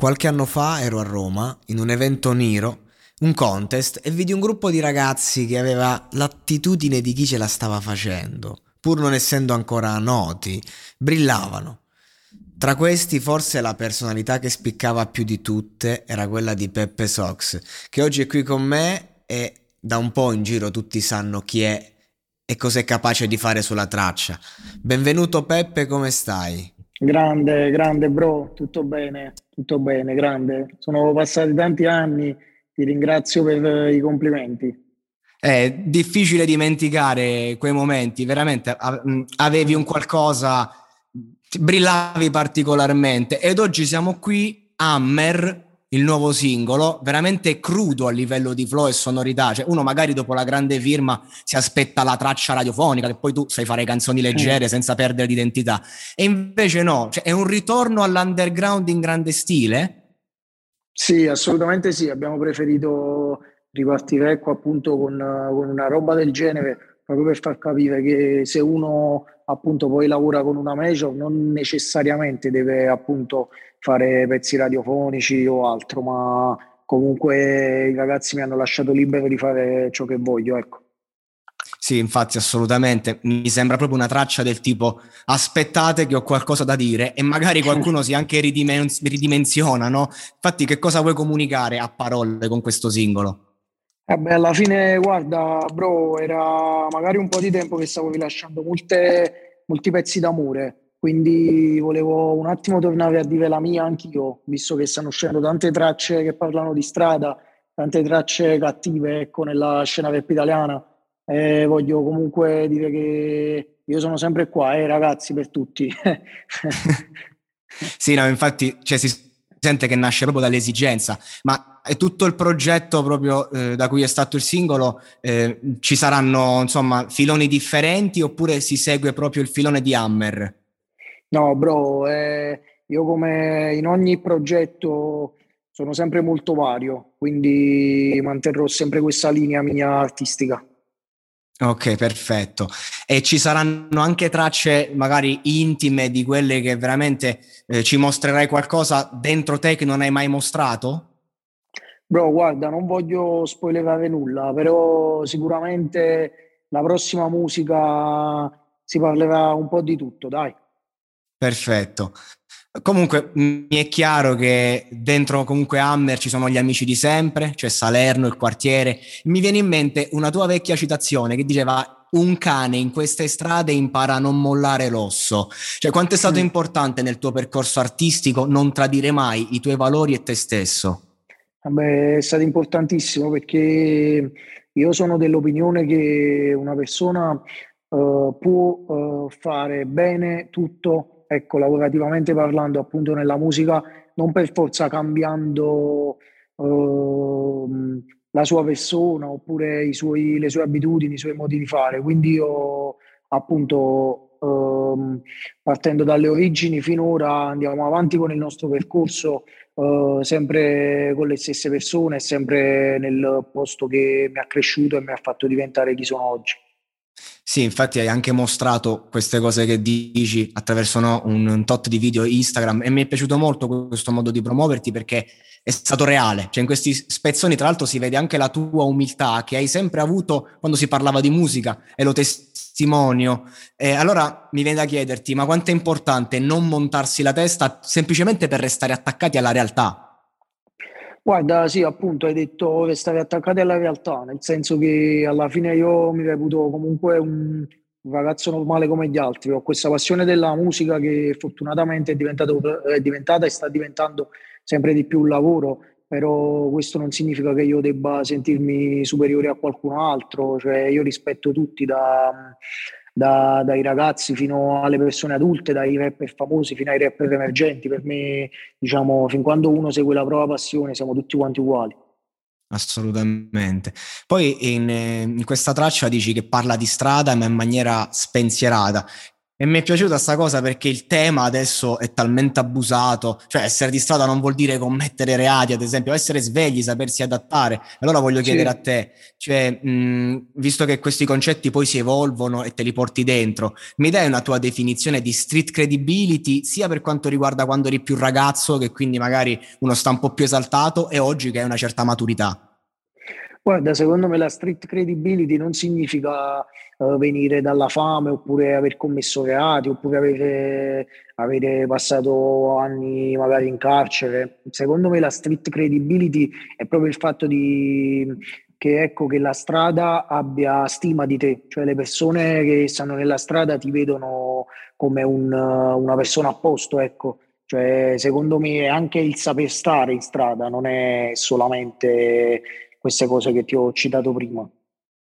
Qualche anno fa ero a Roma in un evento Niro, un contest, e vidi un gruppo di ragazzi che aveva l'attitudine di chi ce la stava facendo. Pur non essendo ancora noti, brillavano. Tra questi forse la personalità che spiccava più di tutte era quella di Peppe Sox, che oggi è qui con me e da un po' in giro tutti sanno chi è e cos'è capace di fare sulla traccia. Benvenuto Peppe, come stai? Grande, grande bro, tutto bene, tutto bene, grande. Sono passati tanti anni, ti ringrazio per i complimenti. È difficile dimenticare quei momenti, veramente avevi un qualcosa, brillavi particolarmente ed oggi siamo qui, Hammer, il nuovo singolo, veramente crudo a livello di flow e sonorità. Cioè, uno magari dopo la grande firma si aspetta la traccia radiofonica, che poi tu sai fare canzoni leggere mm. senza perdere l'identità. E invece no, cioè, è un ritorno all'underground in grande stile? Sì, assolutamente sì. Abbiamo preferito ripartire ecco appunto con, con una roba del genere proprio per far capire che se uno appunto poi lavora con una major non necessariamente deve appunto fare pezzi radiofonici o altro, ma comunque i ragazzi mi hanno lasciato libero di fare ciò che voglio, ecco. Sì, infatti, assolutamente. Mi sembra proprio una traccia del tipo aspettate che ho qualcosa da dire e magari qualcuno si anche ridimensiona, no? Infatti, che cosa vuoi comunicare a parole con questo singolo? Eh beh, alla fine, guarda, bro, era magari un po' di tempo che stavo rilasciando molte, molti pezzi d'amore quindi volevo un attimo tornare a dire la mia anch'io, visto che stanno uscendo tante tracce che parlano di strada, tante tracce cattive ecco, nella scena rap italiana. E voglio comunque dire che io sono sempre qua, eh, ragazzi, per tutti. sì, no, infatti cioè, si sente che nasce proprio dall'esigenza, ma è tutto il progetto proprio eh, da cui è stato il singolo, eh, ci saranno insomma filoni differenti oppure si segue proprio il filone di Hammer? No, bro, eh, io come in ogni progetto sono sempre molto vario, quindi manterrò sempre questa linea mia artistica. Ok, perfetto. E ci saranno anche tracce magari intime di quelle che veramente eh, ci mostrerai qualcosa dentro te che non hai mai mostrato? Bro, guarda, non voglio spoilerare nulla, però sicuramente la prossima musica si parlerà un po' di tutto, dai. Perfetto. Comunque mi è chiaro che dentro comunque Hammer ci sono gli amici di sempre, cioè Salerno, il quartiere. Mi viene in mente una tua vecchia citazione che diceva un cane in queste strade impara a non mollare l'osso. Cioè quanto è stato mm. importante nel tuo percorso artistico non tradire mai i tuoi valori e te stesso? Vabbè, è stato importantissimo perché io sono dell'opinione che una persona uh, può uh, fare bene tutto ecco, lavorativamente parlando, appunto nella musica, non per forza cambiando uh, la sua persona oppure suoi, le sue abitudini, i suoi modi di fare. Quindi io appunto ehm, partendo dalle origini finora andiamo avanti con il nostro percorso eh, sempre con le stesse persone, sempre nel posto che mi ha cresciuto e mi ha fatto diventare chi sono oggi. Sì, infatti hai anche mostrato queste cose che dici attraverso no, un, tot di video Instagram e mi è piaciuto molto questo modo di promuoverti perché è stato reale. Cioè in questi spezzoni tra l'altro si vede anche la tua umiltà che hai sempre avuto quando si parlava di musica e lo testimonio. E allora mi viene da chiederti, ma quanto è importante non montarsi la testa semplicemente per restare attaccati alla realtà? Guarda, sì, appunto, hai detto che stavi attaccati alla realtà, nel senso che alla fine io mi reputo comunque un, ragazzo normale come gli altri, ho questa passione della musica che fortunatamente è, è diventata e sta diventando sempre di più un lavoro, però questo non significa che io debba sentirmi superiore a qualcun altro, cioè io rispetto tutti da da, dai ragazzi fino alle persone adulte, dai rapper famosi fino ai rapper emergenti. Per me, diciamo, fin quando uno segue la propria passione, siamo tutti quanti uguali. Assolutamente. Poi in, in, questa traccia dici che parla di strada, ma in maniera spensierata. E mi è piaciuta questa cosa perché il tema adesso è talmente abusato, cioè essere di strada non vuol dire commettere reati, ad esempio, essere svegli, sapersi adattare. Allora voglio chiedere sì. a te, cioè, mh, visto che questi concetti poi si evolvono e te li porti dentro, mi dai una tua definizione di street credibility, sia per quanto riguarda quando eri più ragazzo, che quindi magari uno sta un po' più esaltato, e oggi che hai una certa maturità? Guarda, secondo me la street credibility non significa uh, venire dalla fame oppure aver commesso reati oppure avere, avere, passato anni magari in carcere. Secondo me la street credibility è proprio il fatto di che, ecco, che la strada abbia stima di te, cioè le persone che stanno nella strada ti vedono come un, una persona a posto, ecco. Cioè, secondo me anche il saper stare in strada non è solamente queste cose che ti ho citato prima.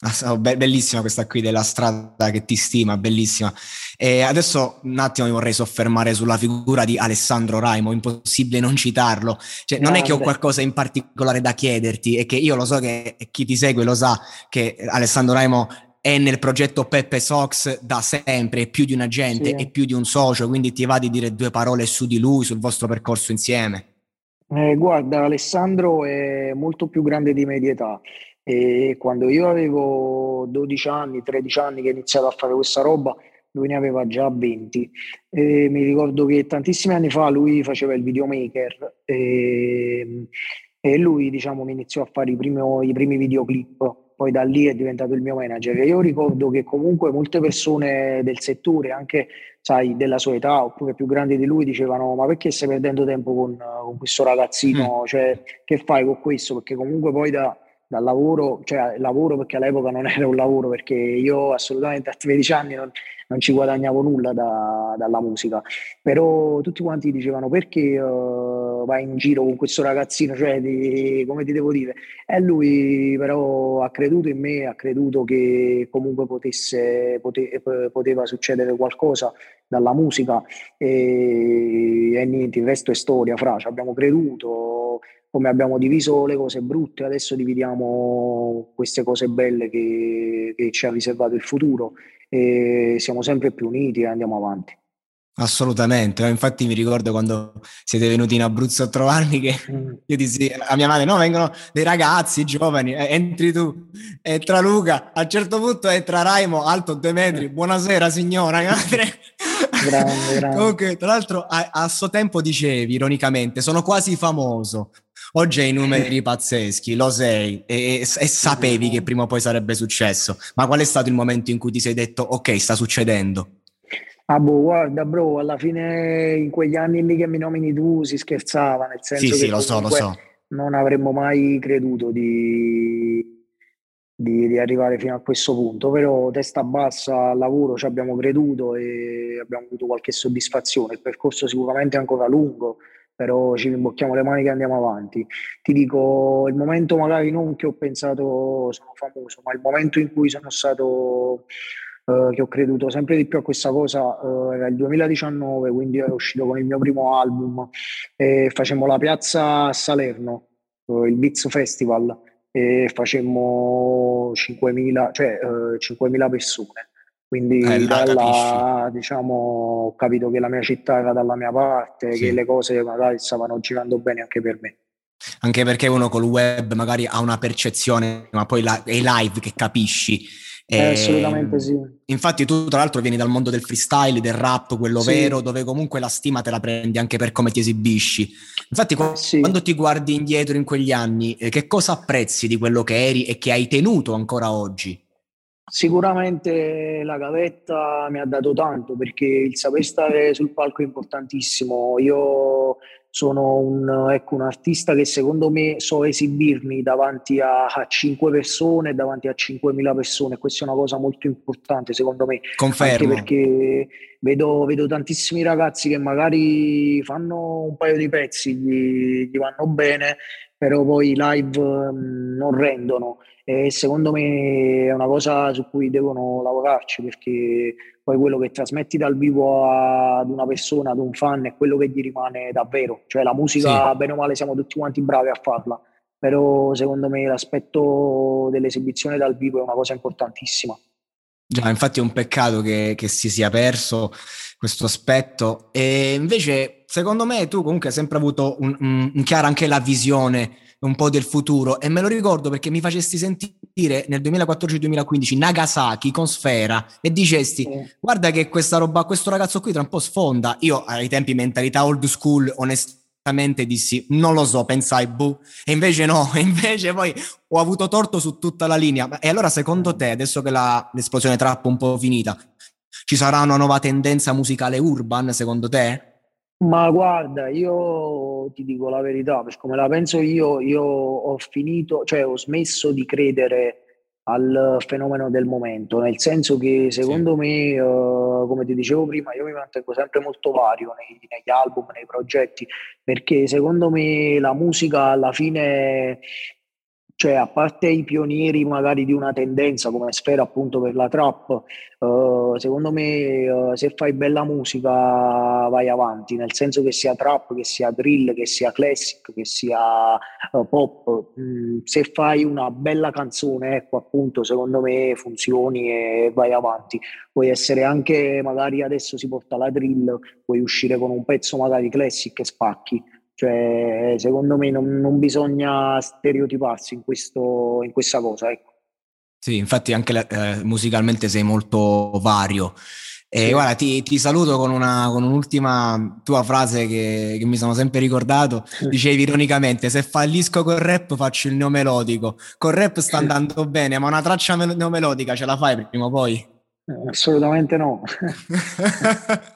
Ah, bellissima questa qui della strada che ti stima, bellissima. E adesso un attimo mi vorrei soffermare sulla figura di Alessandro Raimo, impossibile non citarlo. Cioè, non è che ho qualcosa in particolare da chiederti, è che io lo so che chi ti segue lo sa che Alessandro Raimo è nel progetto Peppe Sox da sempre, è più di un agente, sì. è più di un socio, quindi ti va di dire due parole su di lui, sul vostro percorso insieme. Eh, guarda, Alessandro è molto più grande di me di età e quando io avevo 12 anni, 13 anni che ho iniziato a fare questa roba, lui ne aveva già 20. E mi ricordo che tantissimi anni fa lui faceva il videomaker e, e lui diciamo, mi iniziò a fare i, primo, i primi videoclip poi da lì è diventato il mio manager. Io ricordo che comunque molte persone del settore, anche sai, della sua età oppure più grandi di lui, dicevano: Ma perché stai perdendo tempo con, con questo ragazzino? Mm. Cioè, che fai con questo? Perché comunque poi da, dal lavoro, cioè lavoro perché all'epoca non era un lavoro, perché io assolutamente a 13 anni non, non ci guadagnavo nulla da, dalla musica, però tutti quanti dicevano perché uh, vai in giro con questo ragazzino, cioè di, come ti devo dire, e lui però ha creduto in me, ha creduto che comunque potesse, pote, poteva succedere qualcosa dalla musica. E, e niente, il resto è storia, fra, ci abbiamo creduto, come abbiamo diviso le cose brutte, adesso dividiamo queste cose belle che, che ci ha riservato il futuro. E siamo sempre più uniti e andiamo avanti. Assolutamente, infatti mi ricordo quando siete venuti in Abruzzo a trovarmi che mm. io dissi a mia madre, no, vengono dei ragazzi giovani, eh, entri tu, entra Luca, a un certo punto entra Raimo, alto due metri, buonasera signora, grande, grande. Comunque, tra l'altro a, a suo tempo dicevi, ironicamente, sono quasi famoso, Oggi hai numeri pazzeschi, lo sei e, e, sapevi che prima o poi sarebbe successo. Ma qual è stato il momento in cui ti sei detto ok, sta succedendo? Ah boh, guarda bro, alla fine in quegli anni lì che mi nomini tu si scherzava, nel senso sì, che sì, lo so, lo so. non avremmo mai creduto di, di, di, arrivare fino a questo punto, però testa bassa al lavoro ci abbiamo creduto e abbiamo avuto qualche soddisfazione. Il percorso sicuramente è ancora lungo, però ci rimbocchiamo le maniche e andiamo avanti. Ti dico, il momento magari non che ho pensato sono famoso, ma il momento in cui sono stato, eh, che ho creduto sempre di più a questa cosa, eh, era il 2019, quindi ero uscito con il mio primo album e facemmo la piazza a Salerno, eh, il Beats Festival, e facemmo 5.000, cioè, 5.000 eh, persone Quindi eh, da là diciamo, ho capito che la mia città era dalla mia parte, sì. che le cose magari stavano girando bene anche per me. Anche perché uno col web magari ha una percezione, ma poi la, è live che capisci. Eh, assolutamente sì. Infatti tu tra l'altro vieni dal mondo del freestyle, del rap, quello sì. vero, dove comunque la stima te la prendi anche per come ti esibisci. Infatti sì. quando ti guardi indietro in quegli anni, eh, che cosa apprezzi di quello che eri e che hai tenuto ancora oggi? Sicuramente la gavetta mi ha dato tanto perché il saper stare sul palco è importantissimo. Io sono un, ecco, un artista che secondo me so esibirmi davanti a, a 5 persone, davanti a 5.000 persone. Questa è una cosa molto importante secondo me. Confermo. Anche perché vedo, vedo tantissimi ragazzi che magari fanno un paio di pezzi, gli, gli vanno bene, però poi live um, non rendono e secondo me è una cosa su cui devono lavorarci perché poi quello che trasmetti dal vivo ad una persona, ad un fan, è quello che gli rimane davvero. Cioè la musica, sì. bene o male, siamo tutti quanti bravi a farla, però secondo me l'aspetto dell'esibizione dal vivo è una cosa importantissima. Già, infatti è un peccato che, che si sia perso questo aspetto. E invece, secondo me, tu comunque hai sempre avuto un, un, un chiara anche la visione un po' del futuro e me lo ricordo perché mi facesti sentire nel 2014-2015 Nagasaki con Sfera e dicesti sì. guarda che questa roba, questo ragazzo qui tra un po' sfonda. Io ai tempi mentalità old school onestamente dissi non lo so, pensai buh e invece no, e invece poi ho avuto torto su tutta la linea. E allora secondo te, adesso che la, l'esplosione trap è un po' finita, ci sarà una nuova tendenza musicale urban secondo te? Ma guarda, io ti dico la verità, per come la penso io, io ho finito, cioè ho smesso di credere al fenomeno del momento, nel senso che secondo sì. me, uh, come ti dicevo prima, io mi mantengo sempre molto vario nei, negli album, nei progetti, perché secondo me la musica alla fine cioè a parte i pionieri magari di una tendenza come Sfera appunto per la trap, uh, secondo me uh, se fai bella musica vai avanti, nel senso che sia trap, che sia drill, che sia classic, che sia uh, pop, mm, se fai una bella canzone, ecco appunto secondo me funzioni e vai avanti. Puoi essere anche magari adesso si porta la drill, puoi uscire con un pezzo magari classic e spacchi cioè, secondo me non, non bisogna stereotiparsi in, questo, in questa cosa. Ecco. Sì, infatti anche eh, musicalmente sei molto vario. E guarda, ti, ti saluto con, una, con, un'ultima tua frase che, che, mi sono sempre ricordato. Dicevi ironicamente: se fallisco col rap faccio il neomelodico. Col rap sta andando bene, ma una traccia neomelodica ce la fai prima o poi? Eh, assolutamente no.